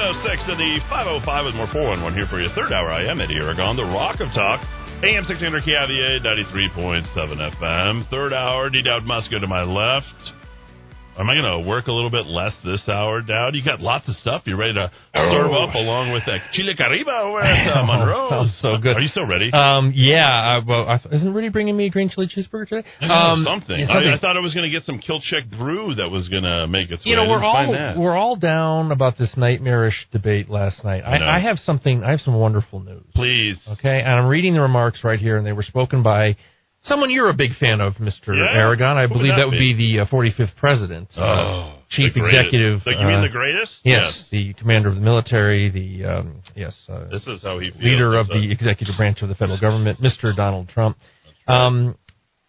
Six oh six to the five oh five with more four one one here for your third hour. I am Eddy Aragon, the Rock of Talk, AM sixteen hundred KIVA ninety three point seven FM. Third hour, D Dowd Muska to my left. Am I going to work a little bit less this hour, Dowd? You got lots of stuff. You ready to serve up along with that Chile Caribe over at uh, Monroe? sounds so good. Are you still ready? Um, yeah. Uh, well, I, isn't Rudy bringing me a green chili cheeseburger today? Um, something. yeah, I, I thought I was going to get some Kilchek brew that was going to make its you way. know, we're all we're all down about this nightmarish debate last night. I. I, I have something. I have some wonderful news. Please. Okay, and I'm reading the remarks right here, and they were spoken by someone you're a big fan of, Mr. Yeah? Aragon. I Who believe that that would be, the uh, 45th president. uh, Oh, Chief the. Executive, The- you mean uh, the greatest? Yes, the commander of the military, the um, yes, uh, This is how he feels. leader of the executive branch of the federal government, Mr. Donald Trump. Um,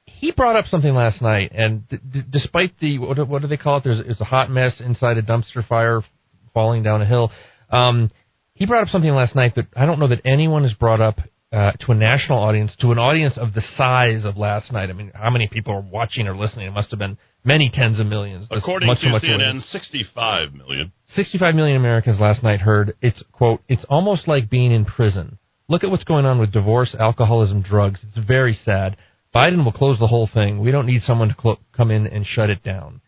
he brought up something last night, and d- d- despite the what, do- what do they call it? There's it's a hot mess inside a dumpster fire falling down a hill. Um, he brought up something last night that I don't know that anyone has brought up uh, to a national audience, to an audience of the size of last night. I mean, how many people are watching or listening? It must have been many tens of millions. According much, to much. CNN, 65 million. 65 million Americans last night heard it's quote it's almost like being in prison. Look at what's going on with divorce, alcoholism, drugs. It's very sad. Biden will close the whole thing. We don't need someone to clo- come in and shut it down.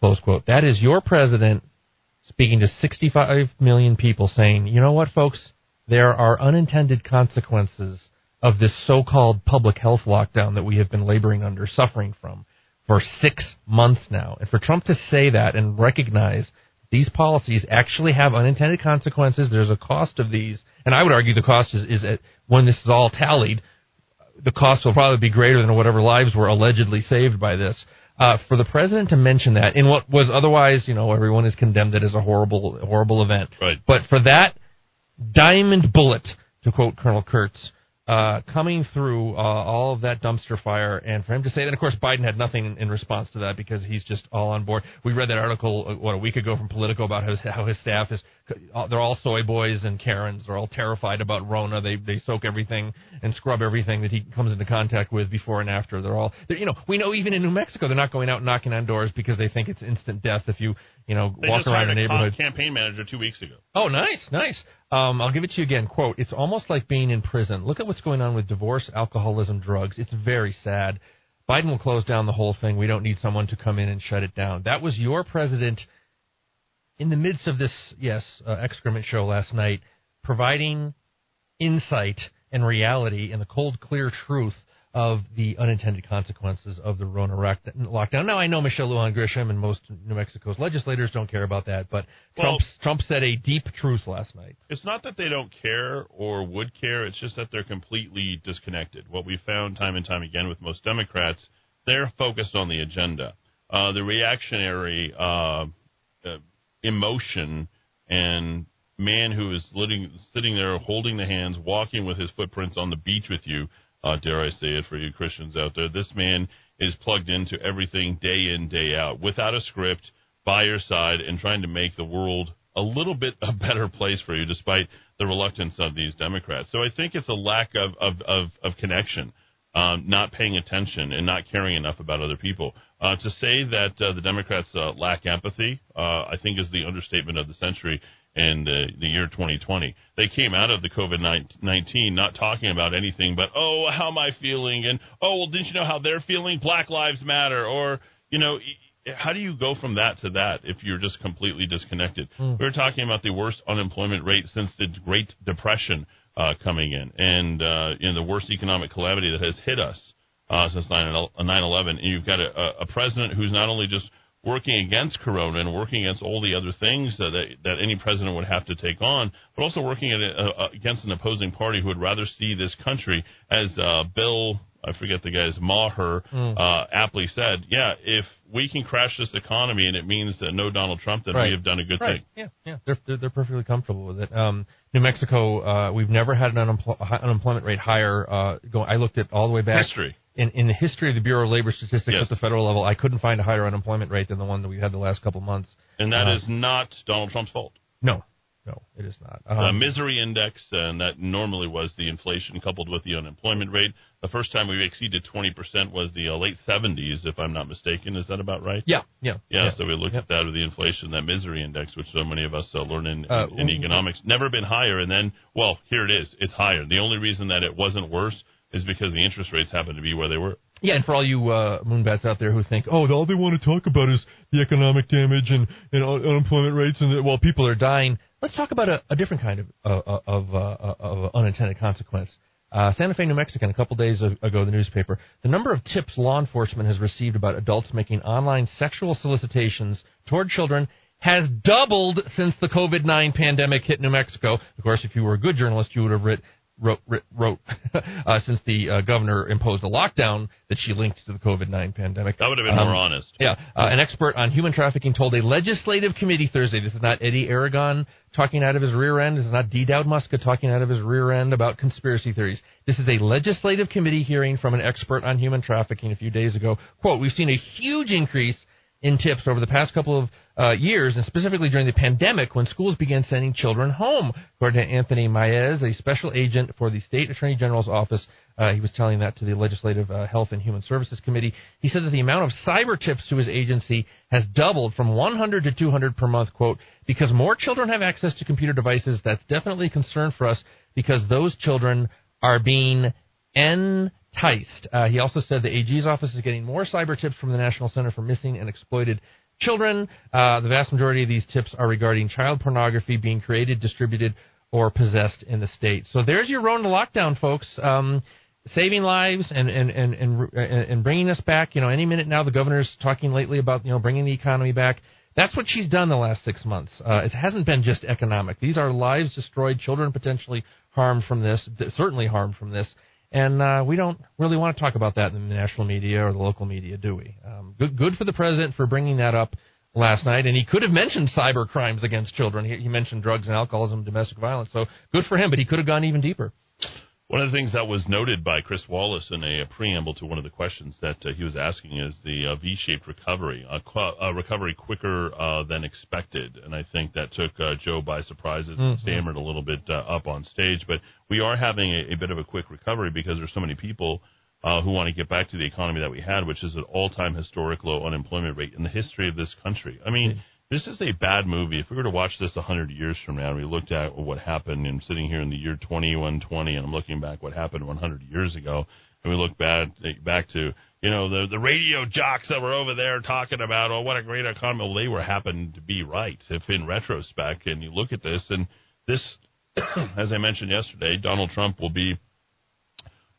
Close quote. That is your president speaking to 65 million people saying, "You know what, folks? There are unintended consequences of this so-called public health lockdown that we have been laboring under, suffering from for 6 months now." And for Trump to say that and recognize these policies actually have unintended consequences. There's a cost of these, and I would argue the cost is, is at, when this is all tallied, the cost will probably be greater than whatever lives were allegedly saved by this. Uh, for the president to mention that in what was otherwise, you know, everyone has condemned it as a horrible, horrible event. Right. But for that diamond bullet, to quote Colonel Kurtz, uh, coming through uh, all of that dumpster fire, and for him to say that, of course, Biden had nothing in, response to that because he's just all on board. We read that article uh, what a week ago from Politico about how his, how his staff is they're all soy boys and Karens. They're all terrified about Rona. They they soak everything and scrub everything that he comes into contact with before and after. They're all they're, you know we know even in New Mexico they're not going out knocking on doors because they think it's instant death if you you know They walk around the a neighborhood. campaign manager two weeks ago. Oh, nice, nice. Um, I'll give it to you again. Quote: It's almost like being in prison. Look at what's going on with divorce, alcoholism, drugs. It's very sad. Biden will close down the whole thing. We don't need someone to come in and shut it down. That was your president in the midst of this, yes, uh, excrement show last night, providing insight and reality and the cold, clear truth of the unintended consequences of the Rona lockdown. Now, I know Michelle Lujan Grisham and most New Mexico's legislators don't care about that, but Well- Trump, Trump said a deep truth last night. It's not that they don't care or would care. It's just that they're completely disconnected. What we found time and time again with most Democrats, they're focused on the agenda. Uh, the reactionary uh, emotion and man who is sitting, sitting there holding the hands, walking with his footprints on the beach with you, uh, dare I say it for you Christians out there, this man is plugged into everything day in, day out, without a script, by your side, and trying to make the world a little bit a better place for you, despite the reluctance of these Democrats. So I think it's a lack of, of, of, of connection. Um, not paying attention and not caring enough about other people. Uh, to say that uh, the Democrats uh, lack empathy, uh, I think, is the understatement of the century. in the, the year 2020. They came out of the COVID 19 not talking about anything but, oh, how am I feeling? And, oh, well, didn't you know how they're feeling? Black Lives Matter. Or, you know, how do you go from that to that if you're just completely disconnected? Mm. We were talking about the worst unemployment rate since the Great Depression uh, coming in, and uh, you know the worst economic calamity that has hit us uh, since 9/11. And you've got a, a president who's not only just working against Corona and working against all the other things that that any president would have to take on, but also working at, uh, against an opposing party who would rather see this country, as uh, Bill I forget the guy's Maher mm. uh, aptly said, yeah, if we can crash this economy and it means that no Donald Trump, then right. we have done a good right. thing. Yeah, yeah, they're, they're, they're perfectly comfortable with it. Um, New Mexico, uh, we've never had an unempl- unemployment rate higher. Uh, go, I looked at all the way back. History. In, in the history of the Bureau of Labor Statistics yes. at the federal level, I couldn't find a higher unemployment rate than the one that we've had the last couple months. And that uh, is not Donald Trump's fault. No, no, it is not. Um, the misery index, and that normally was the inflation coupled with the unemployment rate. The first time we exceeded 20% was the uh, late 70s, if I'm not mistaken. Is that about right? Yeah, yeah. Yeah, yeah. so we looked yep. at that with the inflation, that misery index, which so many of us uh, learn in, uh, in economics. Never been higher, and then, well, here it is. It's higher. The only reason that it wasn't worse is because the interest rates happened to be where they were. Yeah, and for all you uh, moonbats out there who think, oh, all they want to talk about is the economic damage and, and unemployment rates, and while well, people are dying, let's talk about a, a different kind of uh, of, uh, of unintended consequence. Uh, Santa Fe, New Mexico, a couple days ago, the newspaper, the number of tips law enforcement has received about adults making online sexual solicitations toward children has doubled since the COVID 9 pandemic hit New Mexico. Of course, if you were a good journalist, you would have writ, wrote, wrote uh, since the uh, governor imposed a lockdown that she linked to the COVID 9 pandemic. That would have been um, more honest. Yeah. Uh, an expert on human trafficking told a legislative committee Thursday this is not Eddy Aragon talking out of his rear end. This is not D. Dowd Muska talking out of his rear end about conspiracy theories. This is a legislative committee hearing from an expert on human trafficking a few days ago. Quote, We've seen a huge increase in tips over the past couple of uh, years, and specifically during the pandemic when schools began sending children home. According to Anthony Maez, a special agent for the state attorney general's office, uh, he was telling that to the Legislative uh, Health and Human Services Committee. He said that the amount of cyber tips to his agency has doubled from 100 to 200 per month. Quote, because more children have access to computer devices, that's definitely a concern for us because those children are being enticed. Uh, he also said the AG's office is getting more cyber tips from the National Center for Missing and Exploited children. Uh, the vast majority of these tips are regarding child pornography being created, distributed, or possessed in the state. So there's your to lockdown, folks. Um, saving lives and, and, and, and, and bringing us back. You know, any minute now, the governor's talking lately about, you know, bringing the economy back. That's what she's done the last six months. Uh, it hasn't been just economic. These are lives destroyed, children potentially harmed from this, certainly harmed from this. And uh, we don't really want to talk about that in the national media or the local media, do we? Um, good, good for the president for bringing that up last night. And he could have mentioned cyber crimes against children. He, he mentioned drugs and alcoholism, domestic violence. So good for him, but he could have gone even deeper. One of the things that was noted by Chris Wallace in a, preamble to one of the questions that uh, he was asking is the uh, V-shaped recovery, a, qu- a recovery quicker uh, than expected, and I think that took uh, Joe by surprise as mm-hmm. stammered a little bit uh, up on stage. But we are having a, a, bit of a quick recovery because there's so many people uh, who want to get back to the economy that we had, which is an all-time historic low unemployment rate in the history of this country. I mean. Mm-hmm this is a bad movie. If we were to watch this 100 years from now, and we looked at what happened, and sitting here in the year 2120, and I'm looking back what happened 100 years ago, and we look back back to you know the the radio jocks that were over there talking about oh what a great economy. Well, they were happened to be right. If in retrospect, and you look at this, and this, as I mentioned yesterday, Donald Trump will be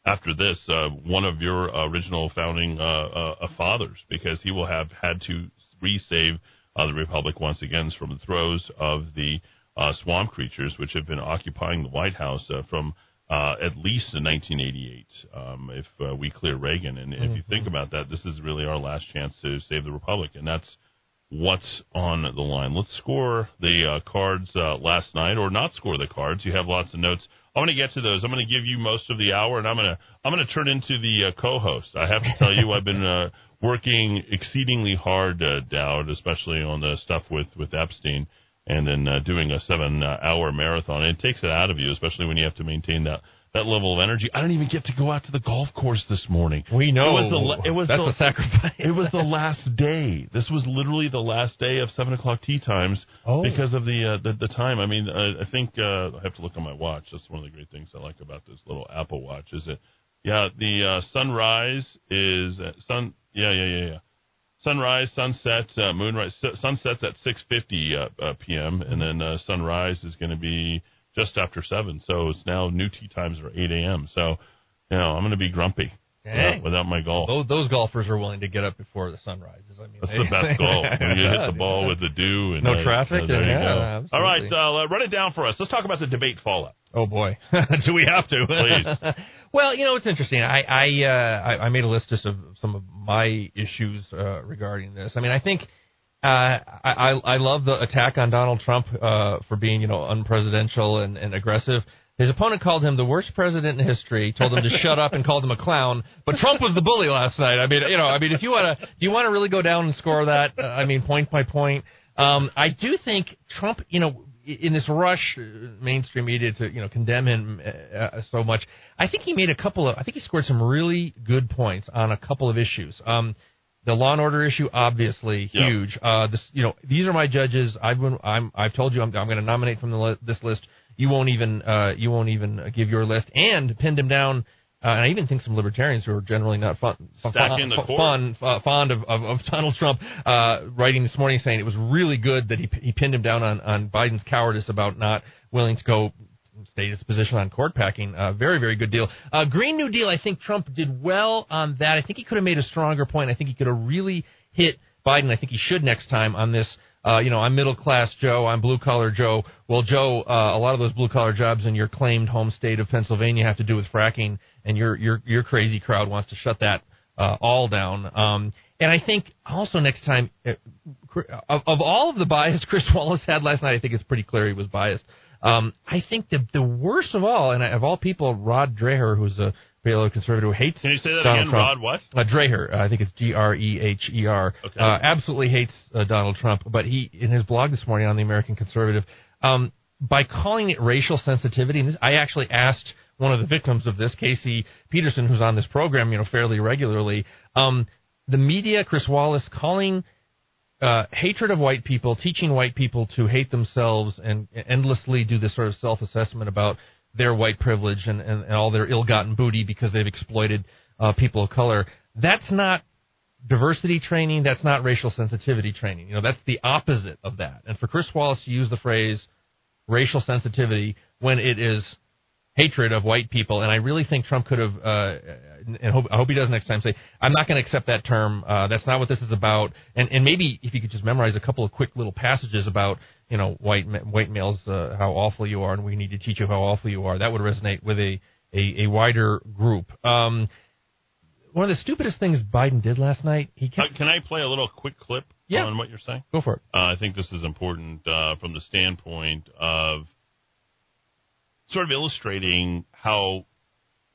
after this uh, one of your original founding uh, uh, fathers because he will have had to resave uh, the Republic once again is from the throes of the uh, swamp creatures, which have been occupying the White House uh, from uh, at least in 1988, um, if uh, we clear Reagan. And mm-hmm. if you think mm-hmm. about that, this is really our last chance to save the Republic, and that's what's on the line. Let's score the uh, cards uh, last night, or not score the cards. You have lots of notes. I'm going to get to those. I'm going to give you most of the hour, and I'm going to I'm going to turn into the uh, co-host. I have to tell you, I've been uh, working exceedingly hard, uh, Dowd, especially on the stuff with with Epstein, and then uh, doing a seven uh, hour marathon. It takes it out of you, especially when you have to maintain that that level of energy. I didn't even get to go out to the golf course this morning. We know it was the it was that's the, sacrifice. It was the last day. This was literally the last day of seven o'clock tea times Oh. because of the, uh, the the time. I mean, uh, I think uh, I have to look on my watch. That's one of the great things I like about this little Apple Watch. Is it? Yeah, the uh, sunrise is uh, sun. Yeah, yeah, yeah, yeah. Sunrise, sunset, uh, moonrise. Su- sunsets at six fifty uh, uh, p.m. and then uh, sunrise is going to be just after seven. So it's now new tea times are eight a.m. So you know I'm going to be grumpy without, without my golf. Those, those golfers are willing to get up before the sun rises. I mean, That's they- the best golf when you hit the ball with the dew and No uh, traffic, uh, there you go. absolutely. All right, uh, run it down for us. Let's talk about the debate fallout. Oh boy, do we have to? Please. well, you know it's interesting. I I, uh, I I made a list just of some of my issues uh, regarding this. I mean, I think I I I love the attack on Donald Trump uh, for being you know unpresidential and, and aggressive. His opponent called him the worst president in history, told him to shut up, and called him a clown. But Trump was the bully last night. I mean, you know, I mean, if you want to, do you want to really go down and score that? Uh, I mean, point by point. Um, I do think Trump, you know, in this rush, uh, mainstream media to you know condemn him uh, uh, so much, I think he made a couple of. I think he scored some really good points on a couple of issues. Um, the law and order issue, obviously Yeah. huge. Uh, this, you know, these are my judges. I've been, I'm, I've told you I'm, I'm going to nominate from the li- this list. You won't even, uh, you won't even give your list, and pinned him down. Uh, and I even think some libertarians who are generally not fun, fun, court. fun uh, fond of, of, of Donald Trump, uh, writing this morning saying it was really good that he he pinned him down on on Biden's cowardice about not willing to go state his position on court packing. Uh, very, very good deal. Uh, Green New Deal, I think Trump did well on that. I think he could have made a stronger point. I think he could have really hit Biden. I think he should next time on this. Uh, you know, I'm middle class Joe. I'm blue collar Joe. Well, Joe, uh, a lot of those blue collar jobs in your claimed home state of Pennsylvania have to do with fracking, and your your your crazy crowd wants to shut that uh, all down. Um, and I think also next time, uh, of, of all of the bias Chris Wallace had last night, I think it's pretty clear he was biased. Um, I think the the worst of all, and of all people, Rod Dreher, who's a Baylor conservative who hates Can you say that Donald again, Trump. Rod? What? Uh, Dreher, uh, I think it's G R E H E R. Okay. Uh, absolutely hates uh, Donald Trump, but he in his blog this morning on the American Conservative, um, by calling it racial sensitivity, and this, I actually asked one of the victims of this, Casey Peterson, who's on this program, you know, fairly regularly. Um, the media, Chris Wallace, calling uh, hatred of white people, teaching white people to hate themselves and endlessly do this sort of self assessment about their white privilege and, and, and all their ill gotten booty because they've exploited uh, people of color. That's not diversity training. That's not racial sensitivity training. You know, that's the opposite of that. And for Chris Wallace to use the phrase racial sensitivity when it is hatred of white people, and I really think Trump could have, uh, and hope, I hope he does next time, say, I'm not going to accept that term. Uh, that's not what this is about. And, and maybe if you could just memorize a couple of quick little passages about, you know, white white males, uh, how awful you are, and we need to teach you how awful you are. That would resonate with a a, a wider group. Um, one of the stupidest things Biden did last night, he Uh, kept. can I play a little quick clip Yeah. on what you're saying? Go for it. Uh, I think this is important uh, from the standpoint of sort of illustrating how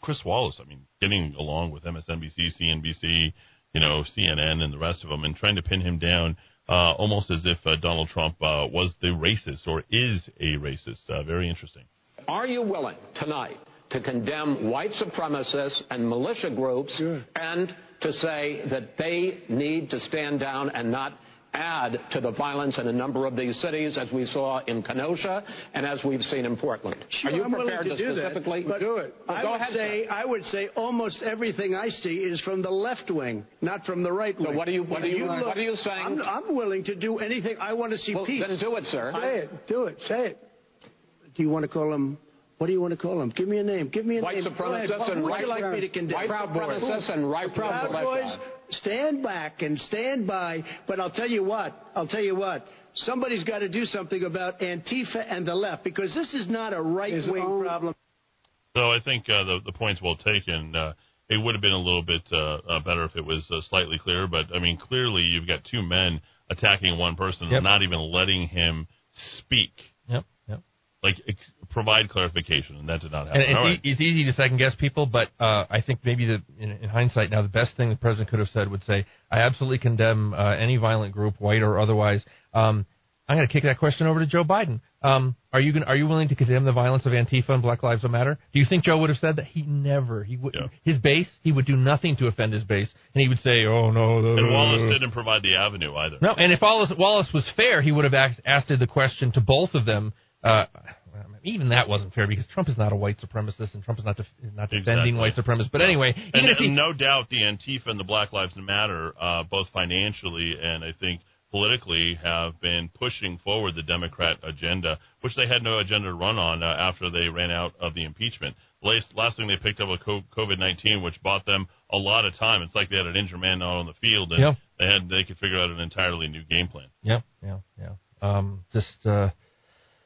Chris Wallace, I mean, getting along with MSNBC, CNBC, you know, CNN, and the rest of them, and trying to pin him down uh, almost as if uh, Donald Trump uh, was the racist or is a racist. Uh, very interesting. Are you willing tonight to condemn white supremacists and militia groups and to say that they need to stand down and not add to the violence in a number of these cities, as we saw in Kenosha and as we've seen in Portland? Sure, Are you I'm prepared to do that, specifically but do it? I go would ahead, say sir. I would say almost everything I see is from the left wing, not from the right wing. So what are you- what are you- look- what are you saying? I'm, I'm willing to do anything. I want to see Well, peace. then do it, sir. Say it. Do it. Say it. Do you want to call him? What do you want to call him? Give me a name. Give me a White name. Go ahead. supremacists What and would right you like me to condemn? white Proud Boys. supremacists and right Proud. Boys, stand back and stand by. But I'll tell you what. I'll tell you what. Somebody's got to do something about Antifa and the left because this is not a right-wing problem. So I think uh, the the point's well taken. Uh, it would have been a little bit uh, uh, better if it was uh, slightly clearer, but I mean, clearly you've got two men attacking one person Yep. and not even letting him speak, Yep. Yep. Like ex- provide clarification, and that did not happen. And it's, e- it's easy to second guess people, but uh, I think maybe the, in, in hindsight now, the best thing the president could have said would say, "I absolutely condemn uh, any violent group, white or otherwise." Um, I'm going to kick that question over to Joe Biden. Um, are you going, are you willing to condemn the violence of Antifa and Black Lives Matter? Do you think Joe would have said that? He never. He would. Yeah. His base. He would do nothing to offend his base, and he would say, "Oh no." And Wallace didn't provide the avenue either. No, and if Wallace, Wallace was fair, he would have asked, asked the question to both of them. Uh, even that wasn't fair because Trump is not a white supremacist and Trump is not def- is not defending Exactly. white supremacists. But anyway, and, he, no doubt the Antifa and the Black Lives Matter, uh, both financially and I think politically, have been pushing forward the Democrat agenda, which they had no agenda to run on uh, after they ran out of the impeachment. Last, last thing they picked up was COVID nineteen, which bought them a lot of time. It's like they had an injured man out on the field, and Yeah. they had they could figure out an entirely new game plan. yeah, yeah, yeah. Um, just uh,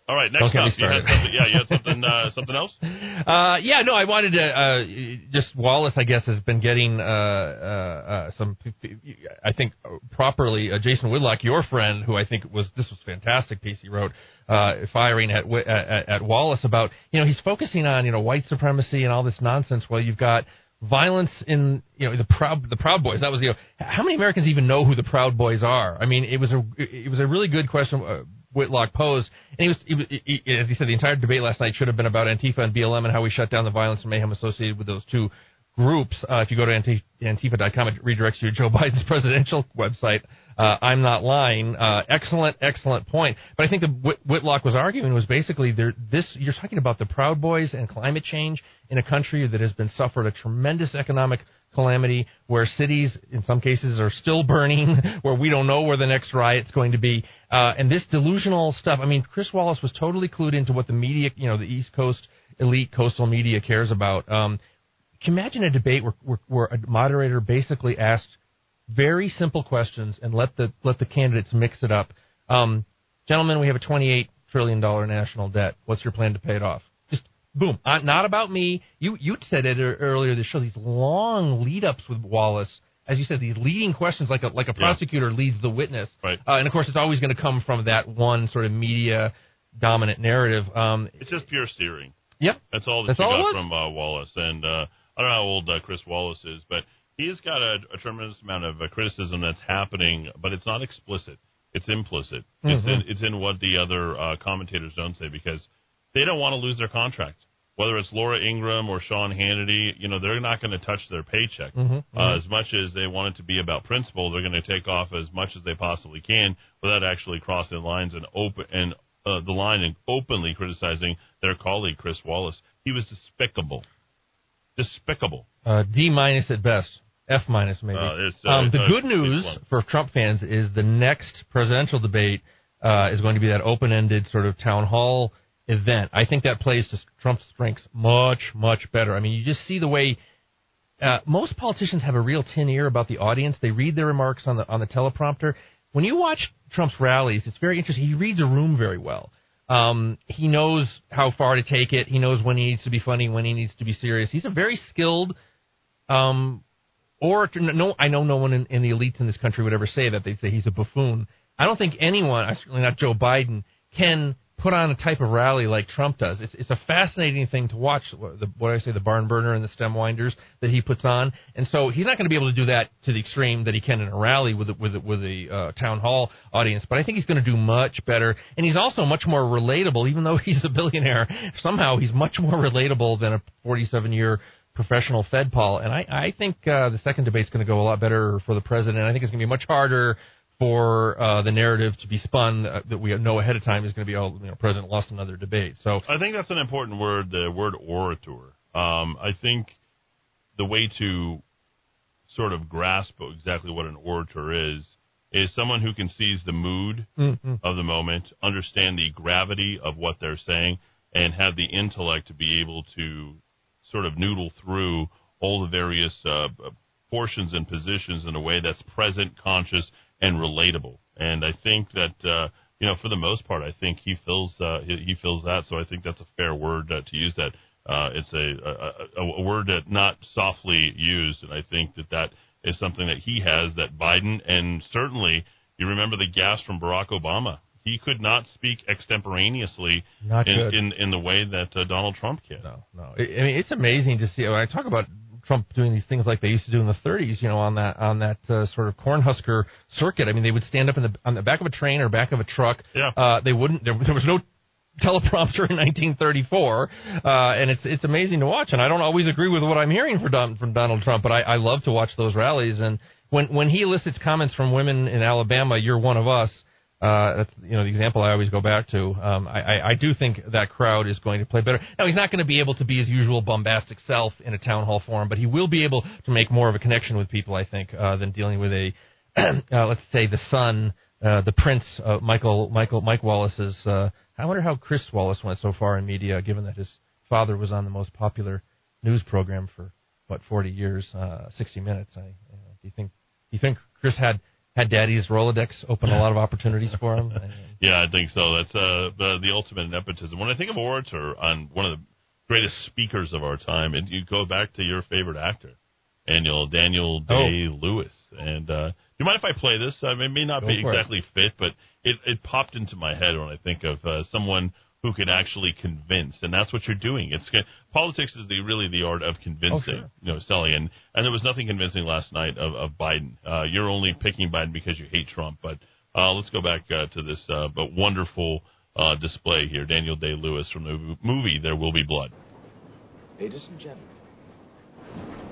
All right, Don't next up, you had something, yeah, you had something uh, something else. Uh, yeah, no, I wanted to uh, just Wallace. I guess has been getting uh, uh, uh, some, I think properly. Uh, Jason Whitlock, your friend, who I think was this was fantastic piece he wrote, uh, firing at, at at Wallace about you know he's focusing on you know white supremacy and all this nonsense. While you've got violence in you know the proud the Proud Boys. That was you know how many Americans even know who the Proud Boys are? I mean, it was a it was a really good question. Whitlock posed, and he was, he, he, as he said, the entire debate last night should have been about Antifa and BLM and how we shut down the violence and mayhem associated with those two groups. Uh, if you go to anti, Antifa.com, it redirects you to Joe Biden's presidential website. Uh, I'm not lying. Uh, excellent, excellent point. But I think the Whit- Whitlock was arguing was basically there. This you're talking about the Proud Boys and climate change in a country that has been suffered a tremendous economic calamity, where cities in some cases are still burning, where we don't know where the next riot's going to be, uh, and this delusional stuff. I mean, Chris Wallace was totally clued into what the media, you know, the East Coast elite coastal media cares about. Um, can you imagine a debate where, where, where a moderator basically asked very simple questions and let the let the candidates mix it up. Um, gentlemen, we have a 28 trillion dollar national debt. What's your plan to pay it off? Boom. Uh, not about me. You you said it ear- earlier this show. These long lead ups with Wallace. As you said, these leading questions, like a like a Yeah. prosecutor leads the witness, Right. Uh, and of course, it's always going to come from that one sort of media dominant narrative. Um, It's just pure steering. yep, That's all that That's you all got from uh, Wallace. And uh, I don't know how old uh, Chris Wallace is, but he's got a, a tremendous amount of uh, criticism that's happening, but it's not explicit. It's implicit. It's Mm-hmm. in it's in what the other uh, commentators don't say because they don't want to lose their contract. Whether it's Laura Ingraham or Sean Hannity, you know, they're not going to touch their paycheck. Mm-hmm. Uh, as much as they want it to be about principle, they're going to take off as much as they possibly can without actually crossing lines and open and uh, the line and openly criticizing their colleague Chris Wallace. He was despicable, despicable. uh, D minus at best, F minus maybe. Uh, uh, um, the good news for Trump fans is the next presidential debate uh, is going to be that open-ended sort of town hall event. I think that plays to Trump's strengths much, much better. I mean, you just see the way uh, most politicians have a real tin ear about the audience. They read their remarks on the on the teleprompter. When you watch Trump's rallies, it's very interesting. He reads a room very well. Um, he knows how far to take it. He knows when he needs to be funny, when he needs to be serious. He's a very skilled um, orator. No, I know no one in, in the elites in this country would ever say that. They'd say he's a buffoon. I don't think anyone, certainly not Joe Biden, can put on a type of rally like Trump does. It's it's a fascinating thing to watch. The, what I say, the barn burner and the stem winders that he puts on, and so he's not going to be able to do that to the extreme that he can in a rally with a, with with a uh, town hall audience. But I think he's going to do much better, and he's also much more relatable. Even though he's a billionaire, somehow he's much more relatable than a 47 year professional Fed Paul. And I, I think uh, the second debate's going to go a lot better for the president. I think it's going to be much harder for uh, the narrative to be spun uh, that we know ahead of time is going to be, oh, you know, president lost another debate. So I think that's an important word, the word orator. Um, I think the way to sort of grasp exactly what an orator is is someone who can seize the mood Mhm. of the moment, understand the gravity of what they're saying, and have the intellect to be able to sort of noodle through all the various uh, portions and positions in a way that's present, conscious, and relatable. And I think that uh, you know, for the most part, I think he fills uh, he, he fills that. So I think that's a fair word uh, to use. That uh, it's a, a a word that not softly used, and I think that that is something that he has that Biden and certainly you remember the gas from Barack Obama. He could not speak extemporaneously Not in, in in the way that uh, Donald Trump can. no, no. I I mean, it's amazing to see. When I talk about Trump doing these things like they used to do in the 30s, you know, on that on that uh, sort of cornhusker circuit. I mean, they would stand up in the on the back of a train or back of a truck. Yeah. Uh, they wouldn't. There, there was no teleprompter in 1934, uh, and it's it's amazing to watch. And I don't always agree with what I'm hearing from Don, from Donald Trump, but I, I love to watch those rallies. And when when he elicits comments from women in Alabama, "You're one of us." Uh, that's you know the example I always go back to. Um, I, I, I do think that crowd is going to play better. Now he's not going to be able to be his usual bombastic self in a town hall forum, but he will be able to make more of a connection with people. I think uh, than dealing with a uh, let's say the son, uh, the prince, uh, Michael Michael Mike Wallace's. Uh, I wonder how Chris Wallace went so far in media, given that his father was on the most popular news program for what 40 years, uh, 60 Minutes. I, do you think do you think Chris had had Daddy's Rolodex open a lot of opportunities for him? yeah, I think so. That's uh, the the ultimate nepotism. When I think of orator on one of the greatest speakers of our time, and you go back to your favorite actor, Daniel Daniel Day Oh. Lewis. And uh, do you mind if I play this? Uh, it may not Go be for it. exactly fit, but it it popped into my head when I think of uh, someone who can actually convince, and that's what you're doing. It's politics is the really the art of convincing, Oh, sure. you know, selling. And and there was nothing convincing last night of, of Biden. Uh, you're only picking Biden because you hate Trump, but uh, let's go back uh, to this uh, but wonderful uh, display here. Daniel Day Lewis from the movie There Will Be Blood. Ladies and gentlemen,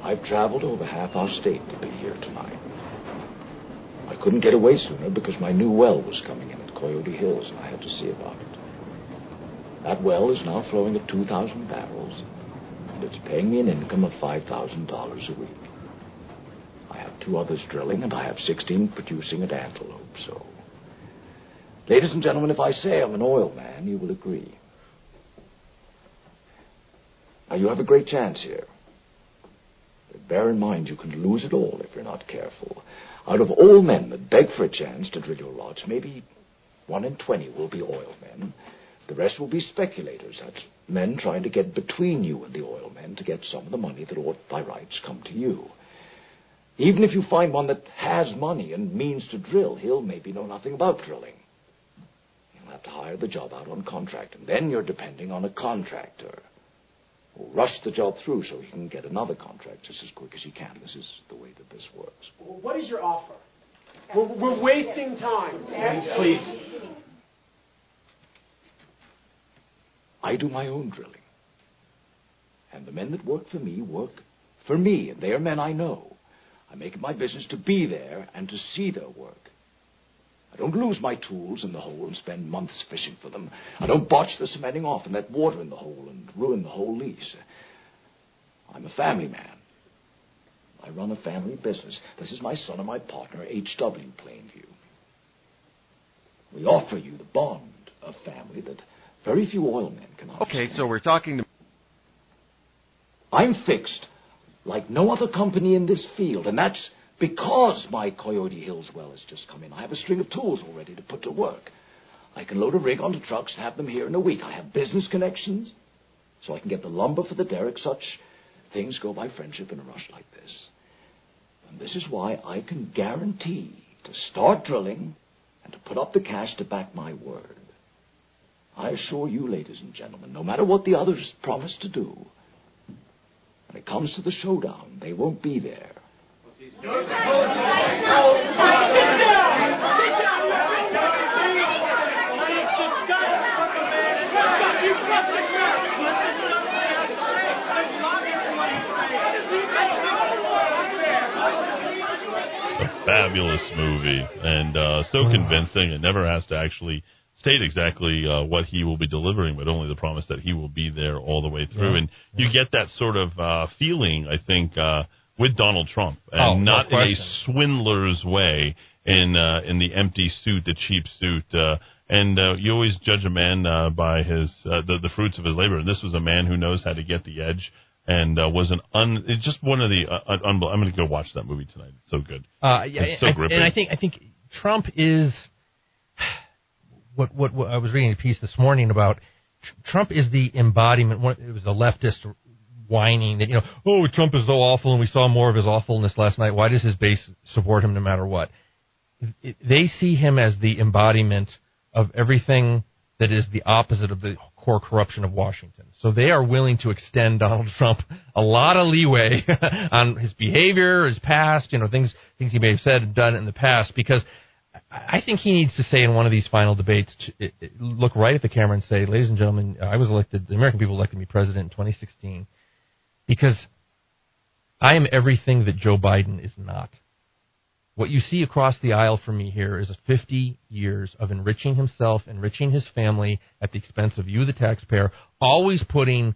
I've traveled over half our state to be here tonight. I couldn't get away sooner because my new well was coming in at Coyote Hills and I had to see about it. That well is now flowing at 2,000 barrels and it's paying me an income of $5,000 a week. I have two others drilling and I have 16 producing at Antelope, so. Ladies and gentlemen, if I say I'm an oil man, you will agree. Now, you have a great chance here. But bear in mind, you can lose it all if you're not careful. Out of all men that beg for a chance to drill your rods, maybe one in twenty will be oil men. The rest will be speculators. That's men trying to get between you and the oil men to get some of the money that ought by rights come to you. Even if you find one that has money and means to drill, he'll maybe know nothing about drilling. You'll have to hire the job out on contract, and then you're depending on a contractor who'll rush the job through so he can get another contract just as quick as he can. This is the way that this works. What is your offer? We're, we're wasting time. Please. I do my own drilling. And the men that work for me work for me, and they are men I know. I make it my business to be there and to see their work. I don't lose my tools in the hole and spend months fishing for them. I don't botch the cementing off and let water in the hole and ruin the whole lease. I'm a family man. I run a family business. This is my son and my partner, H.W. Plainview. We offer you the bond of family that very few oil men can Okay, so we're talking to. I'm fixed like no other company in this field, and that's because my Coyote Hills well has just come in. I have a string of tools already to put to work. I can load a rig onto trucks and have them here in a week. I have business connections, so I can get the lumber for the derrick. Such things go by friendship in a rush like this. And this is why I can guarantee to start drilling and to put up the cash to back my word. I assure you, ladies and gentlemen, no matter what the others promise to do, when it comes to the showdown, they won't be there. a fabulous movie and uh, so convincing. It never has to actually state exactly uh, what he will be delivering, but only the promise that he will be there all the way through. Yeah. And you get that sort of uh, feeling, I think, uh, with Donald Trump, and Oh, no not in a swindler's way, in uh, in the empty suit, the cheap suit. Uh, and uh, you always judge a man uh, by his uh, the the fruits of his labor. And this was a man who knows how to get the edge. And uh, was an un, it's just one of the uh, un, I'm going to go watch that movie tonight. It's so good. Uh, yeah, It's so I- gripping. and I think I think Trump is what, what what I was reading a piece this morning about. Tr- Trump is the embodiment. It was a leftist whining that you know, oh, Trump is so awful, and we saw more of his awfulness last night. Why does his base support him no matter what? They see him as the embodiment of everything that is the opposite of the core corruption of Washington. So they are willing to extend Donald Trump a lot of leeway on his behavior, his past, you know, things things he may have said and done in the past because I think he needs to say in one of these final debates, look right at the camera and say, "Ladies and gentlemen, I was elected. The American people elected me president in 2016 because I am everything that Joe Biden is not. What you see across the aisle from me here is 50 years of enriching himself, enriching his family at the expense of you, the taxpayer, always putting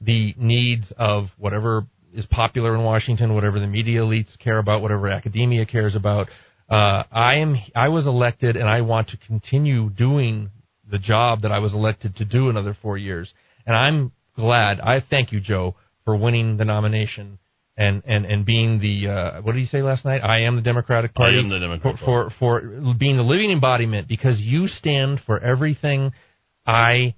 the needs of whatever is popular in Washington, whatever the media elites care about, whatever academia cares about. Uh, I am. I was elected, and I want to continue doing the job that I was elected to do another four years. And I'm glad. I thank you, Joe, for winning the nomination and and and being the uh, what did he say last night? I am the Democratic Party. I am the Democratic for, for for being the living embodiment because you stand for everything I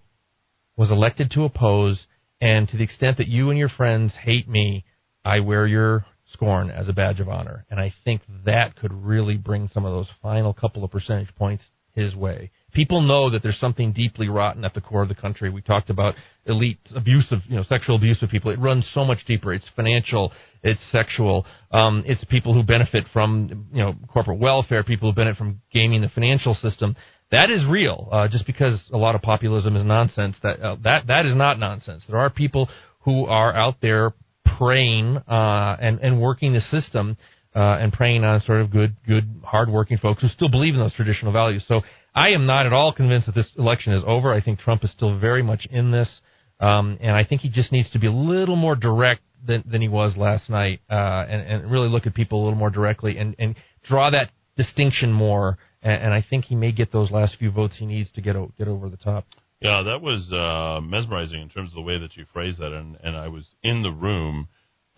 was elected to oppose, and to the extent that you and your friends hate me, I wear your scorn as a badge of honor, and I think that could really bring some of those final couple of percentage points his way. People know that there's something deeply rotten at the core of the country. We talked about elite abuse of, you know, sexual abuse of people. It runs so much deeper. It's financial. It's sexual. Um, it's people who benefit from, you know, corporate welfare. People who benefit from gaming the financial system. That is real. Uh, just because a lot of populism is nonsense, that uh, that that is not nonsense. There are people who are out there preying uh, and and working the system uh, and preying on sort of good, good, hardworking folks who still believe in those traditional values. So I am not at all convinced that this election is over. I think Trump is still very much in this, um, and I think he just needs to be a little more direct than, than he was last night, uh, and, and really look at people a little more directly and, and draw that distinction more. And, and I think he may get those last few votes he needs to get o- get over the top. Yeah, that was uh, mesmerizing in terms of the way that you phrased that, and, and I was in the room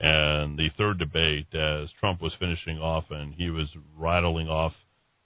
and the third debate as Trump was finishing off and he was rattling off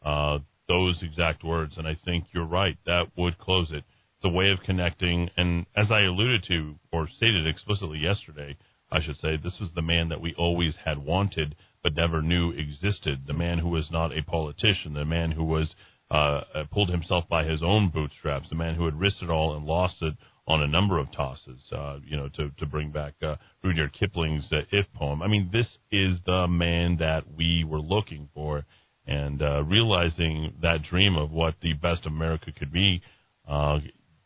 uh, those exact words. And I think you're right. That would close it. It's a way of connecting. And as I alluded to or stated explicitly yesterday, I should say, this was the man that we always had wanted but never knew existed. The man who was not a politician, the man who was uh, pulled himself by his own bootstraps, the man who had risked it all and lost it on a number of tosses, uh, you know, to, to bring back uh, Rudyard Kipling's uh, If poem. I mean, this is the man that we were looking for, and uh, realizing that dream of what the best America could be. Uh,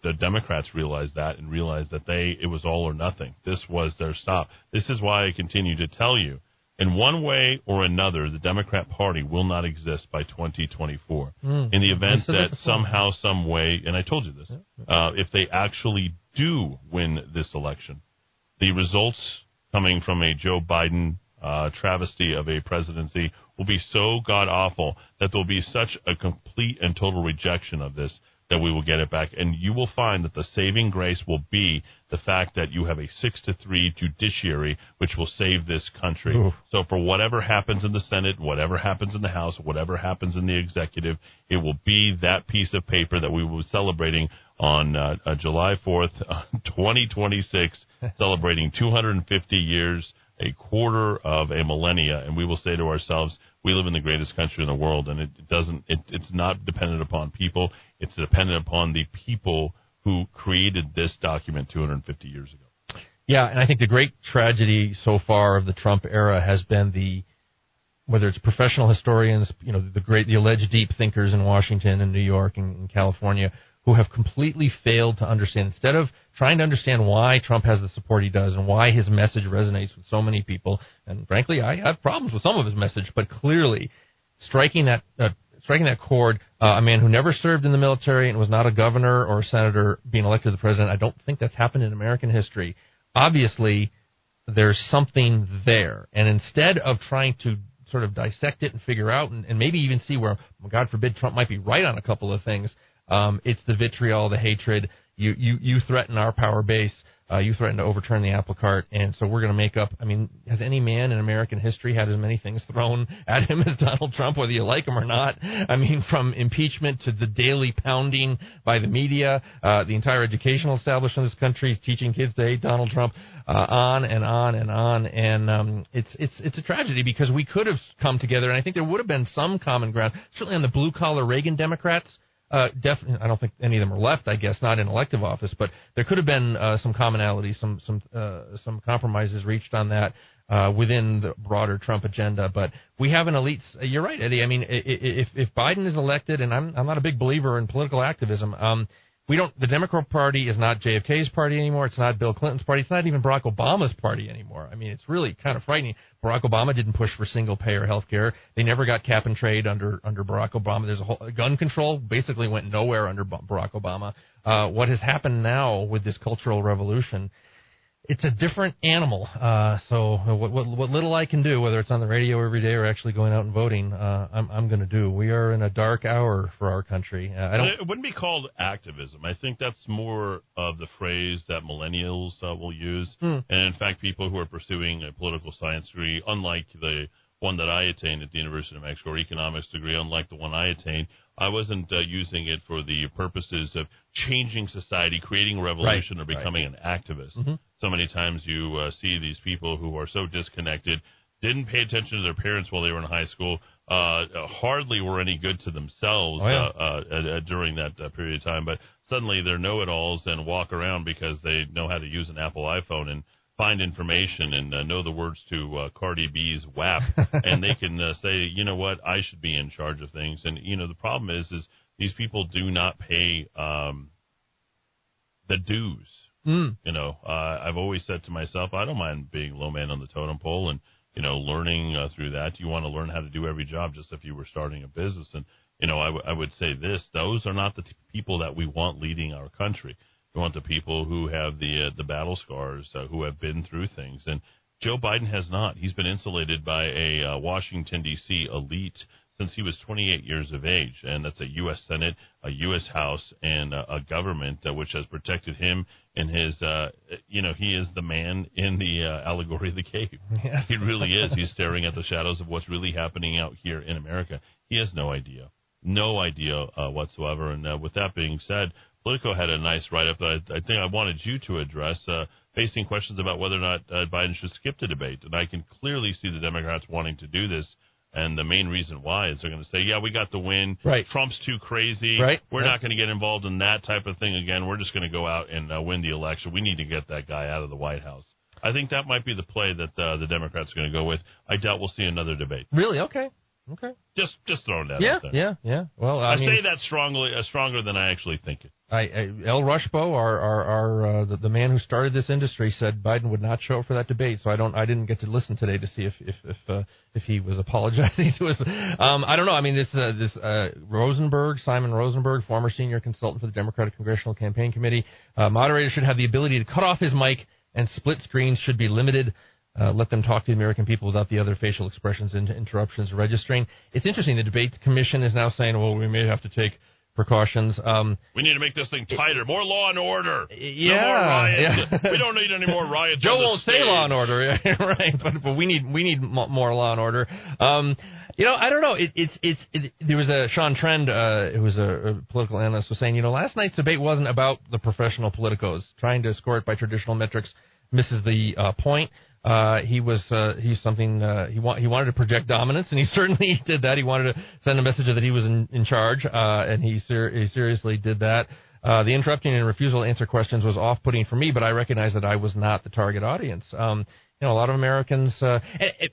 the Democrats realized that and realized that they it was all or nothing. This was their stop. This is why I continue to tell you in one way or another, the Democrat Party will not exist by 2024. Mm. In the event that somehow, some way, and I told you this, uh, if they actually do win this election, the results coming from a Joe Biden uh, travesty of a presidency will be so god awful that there'll be such a complete and total rejection of this that we will get it back. And you will find that the saving grace will be the fact that you have a six to three judiciary, which will save this country. Ooh. So for whatever happens in the Senate, whatever happens in the House, whatever happens in the executive, it will be that piece of paper that we will be celebrating on uh, uh, July 4th, 2026, celebrating 250 years a quarter of a millennia, and we will say to ourselves, we live in the greatest country in the world, and it doesn't. It, it's not dependent upon people. It's dependent upon the people who created this document 250 years ago. Yeah, and I think the great tragedy so far of the Trump era has been the whether it's professional historians, you know, the great, the alleged deep thinkers in Washington and New York and, and California who have completely failed to understand. Instead of trying to understand why Trump has the support he does and why his message resonates with so many people, and frankly, I have problems with some of his message, but clearly striking that uh, striking that chord, uh, a man who never served in the military and was not a governor or a senator being elected the president, I don't think that's happened in American history. Obviously, there's something there, and instead of trying to sort of dissect it and figure out and, and maybe even see where, God forbid, Trump might be right on a couple of things. Um, it's the vitriol, the hatred. You, you, you threaten our power base. Uh, you threaten to overturn the apple cart, and so we're going to make up. I mean, has any man in American history had as many things thrown at him as Donald Trump, whether you like him or not? I mean, from impeachment to the daily pounding by the media, uh, the entire educational establishment of this country is teaching kids to hate Donald Trump, uh, on and on and on, and um, it's it's it's a tragedy because we could have come together, and I think there would have been some common ground, certainly on the blue collar Reagan Democrats Uh, definitely, I don't think any of them are left. I guess not in elective office, but there could have been uh, some commonality, some some uh, some compromises reached on that uh, within the broader Trump agenda. But we have an elite. You're right, Eddy. I mean, if if Biden is elected, and I'm I'm not a big believer in political activism. Um, we don't. The Democrat Party is not JFK's party anymore. It's not Bill Clinton's party. It's not even Barack Obama's party anymore. I mean, it's really kind of frightening. Barack Obama didn't push for single payer health care. They never got cap and trade under under Barack Obama. There's a whole gun control basically went nowhere under Barack Obama. Uh, what has happened now with this cultural revolution it's a different animal. Uh, so what, what, what little I can do, whether it's on the radio every day or actually going out and voting, uh, I'm, I'm going to do. We are in a dark hour for our country. Uh, I don't. It wouldn't be called activism. I think that's more of the phrase that millennials uh, will use, mm. and in fact, people who are pursuing a political science degree, unlike the one that I attained at the University of Mexico, or economics degree, unlike the one I attained, I wasn't uh, using it for the purposes of changing society, creating a revolution, right, or becoming right. an activist. Mm-hmm. So many times you uh, see these people who are so disconnected, didn't pay attention to their parents while they were in high school, uh, hardly were any good to themselves oh, yeah. uh, uh, during that uh, period of time. But suddenly they're know-it-alls and walk around because they know how to use an Apple iPhone and find information and uh, know the words to uh, Cardi B's WAP, and they can uh, say, you know what, I should be in charge of things. And you know, the problem is, is these people do not pay um, the dues. Mm. You know, uh, I've always said to myself, I don't mind being low man on the totem pole and you know learning uh, through that. You want to learn how to do every job, just if you were starting a business. And you know, I, w- I would say this: those are not the t- people that we want leading our country. We want the people who have the uh, the battle scars, uh, who have been through things. And Joe Biden has not. He's been insulated by a uh, Washington D.C. elite since he was 28 years of age, and that's a U.S. Senate, a U.S. House, and a, a government uh, which has protected him in his. Uh, you know, he is the man in the uh, allegory of the cave. Yes. He really is. He's staring at the shadows of what's really happening out here in America. He has no idea, no idea uh, whatsoever. And uh, with that being said, Politico had a nice write-up that I, I think I wanted you to address, uh, facing questions about whether or not uh, Biden should skip the debate. And I can clearly see the Democrats wanting to do this. And the main reason why is they're going to say, yeah, we got the win. Right. Trump's too crazy. Right. We're Right. not going to get involved in that type of thing again. We're just going to go out and uh, win the election. We need to get that guy out of the White House. I think that might be the play that uh, the Democrats are going to go with. I doubt we'll see another debate. Really? Okay. Okay. Just just throwing that Yeah. out there. Yeah. Yeah. Well, I, I, mean, say that strongly, uh, stronger than I actually think it. I, I, El Rushbo, our our, our uh, the, the man who started this industry, said Biden would not show up for that debate. So I don't, I didn't get to listen today to see if if if, uh, if he was apologizing to us. Um, I don't know. I mean, this uh, this uh, Rosenberg, Simon Rosenberg, former senior consultant for the Democratic Congressional Campaign Committee, uh, moderator should have the ability to cut off his mic, and split screens should be limited. Uh, let them talk to the American people without the other facial expressions and interruptions registering. It's interesting. The debate commission is now saying, well, we may have to take precautions. Um, We need to make this thing tighter. More law and order. yeah, no more riots. yeah. we don't need any more riots. Joe won't say law and order, right? But but we need we need more law and order. Um, you know, I don't know. It, it's it's it, there was a Sean Trende, uh, who was a, a political analyst, was saying, you know, last night's debate wasn't about the professional politicos trying to score it by traditional metrics. Misses the uh, point. Uh, he was uh, he's something uh, he wa- he wanted to project dominance, and he certainly did that. He wanted to send a message that he was in, in charge, uh, and he, ser- he seriously did that. Uh, the interrupting and refusal to answer questions was off-putting for me, but I recognize that I was not the target audience. Um, you know, a lot of Americans. Uh, it, it,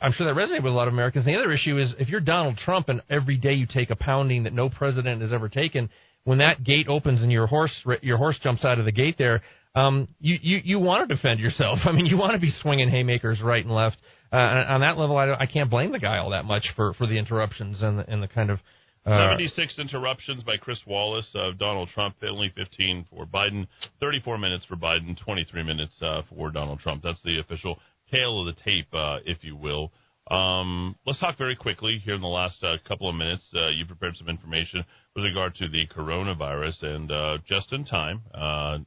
I'm sure that resonated with a lot of Americans. The other issue is if you're Donald Trump and every day you take a pounding that no president has ever taken, when that gate opens and your horse your horse jumps out of the gate there, um, you, you you want to defend yourself. I mean, you want to be swinging haymakers right and left. Uh, on that level, I, I can't blame the guy all that much for, for the interruptions and the, and the kind of uh, 76 interruptions by Chris Wallace of Donald Trump, only 15 for Biden, 34 minutes for Biden, 23 minutes uh, for Donald Trump. That's the official tale of the tape, uh, if you will. Um, let's talk very quickly here in the last uh, couple of minutes. Uh, you prepared some information with regard to the coronavirus, and uh, just in time, uh,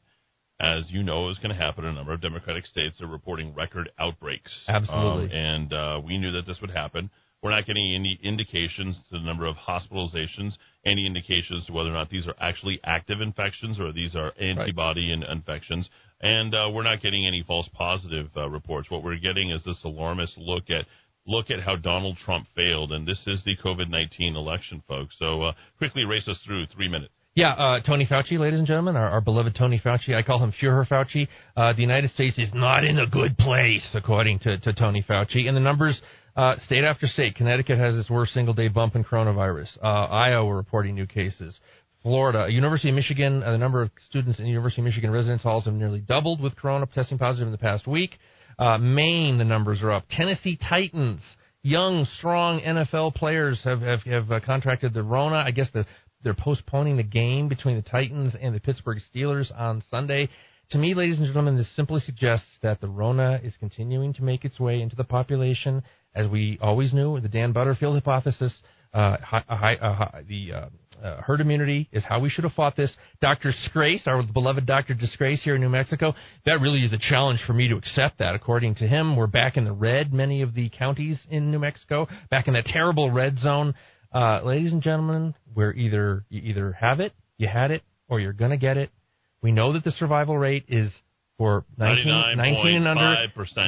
as you know, is going to happen in a number of Democratic states. They're reporting record outbreaks. Absolutely. Um, and uh, we knew that this would happen. We're not getting any indications to the number of hospitalizations, any indications to whether or not these are actually active infections or these are antibody in infections. And uh, we're not getting any false positive uh, reports. What we're getting is this alarmist look at look at how Donald Trump failed, and this is the COVID 19 election, folks. So uh, quickly race us through three minutes. Yeah, uh, Tony Fauci, ladies and gentlemen, our, our, beloved Tony Fauci. I call him Führer Fauci. Uh, the United States is not in a good place, according to, to Tony Fauci. And the numbers, uh, state after state, Connecticut has its worst single day bump in coronavirus. Uh, Iowa reporting new cases. Florida, University of Michigan, uh, the number of students in University of Michigan residence halls have nearly doubled with corona testing positive in the past week. Uh, Maine, the numbers are up. Tennessee Titans, young, strong NFL players have have, have uh, contracted the Rona. I guess the, they're postponing the game between the Titans and the Pittsburgh Steelers on Sunday. To me, ladies and gentlemen, this simply suggests that the Rona is continuing to make its way into the population, as we always knew. The Dan Butterfield hypothesis uh, high, uh, the uh, uh, herd immunity is how we should have fought this. Dr. Scrase, our beloved Dr. Disgrace here in New Mexico, that really is a challenge for me to accept that. According to him, we're back in the red, many of the counties in New Mexico, back in that terrible red zone. Uh, ladies and gentlemen, we're either you either have it, you had it, or you're going to get it. We know that the survival rate is for 19, 19 and under,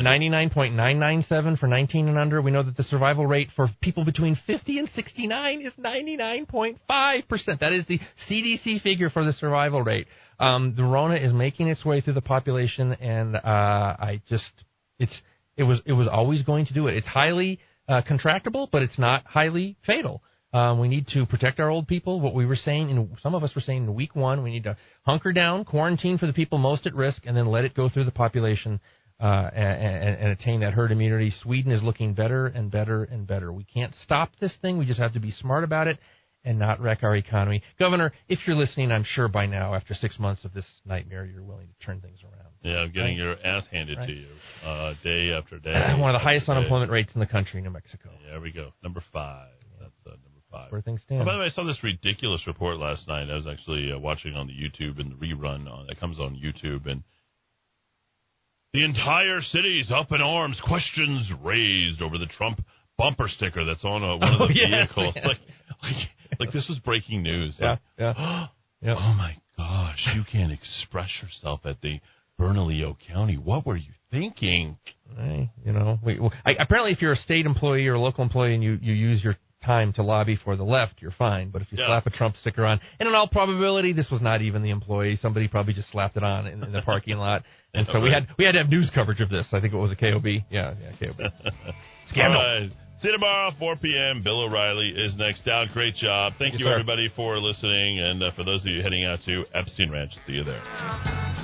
99.997 for 19 and under. We know that the survival rate for people between 50 and 69 is 99.5%. That is the CDC figure for the survival rate. Um, the Rona is making its way through the population, and uh, I just it's it was it was always going to do it. It's highly uh, contractable, but it's not highly fatal. Um, we need to protect our old people. What we were saying, in, some of us were saying in week one, we need to hunker down, quarantine for the people most at risk, and then let it go through the population uh, and, and, attain that herd immunity. Sweden is looking better and better and better. We can't stop this thing. We just have to be smart about it and not wreck our economy. Governor, if you're listening, I'm sure by now, after six months of this nightmare, you're willing to turn things around. Yeah, I'm getting right? your ass handed right? to you uh, day after day. One of the highest day. unemployment rates in the country, New Mexico. Yeah, there we go. Number five. That's uh, number five. Where things stand. Oh, by the way, I saw this ridiculous report last night. I was actually uh, watching on the YouTube and the rerun on, that comes on YouTube, and the entire city's up in arms. Questions raised over the Trump bumper sticker that's on a, one of the oh, vehicles. Yes. Like, like, like this was breaking news. Yeah, like, yeah. yep. Oh my gosh, you can't express yourself at the Bernalillo County. What were you thinking? Hey, you know, we, I, apparently, if you're a state employee or a local employee and you, you use your time to lobby for the left, you're fine. But if you yeah. slap a Trump sticker on, and in all probability, this was not even the employee. Somebody probably just slapped it on in, in the parking lot. And so we had we had to have news coverage of this. I think it was a KOB. Yeah, yeah, KOB. Scandal. Right. See you tomorrow, 4 p.m. Bill O'Reilly is next down. Great job. Thank yes, you, sir. everybody, for listening. And uh, for those of you heading out to Epstein Ranch, see you there.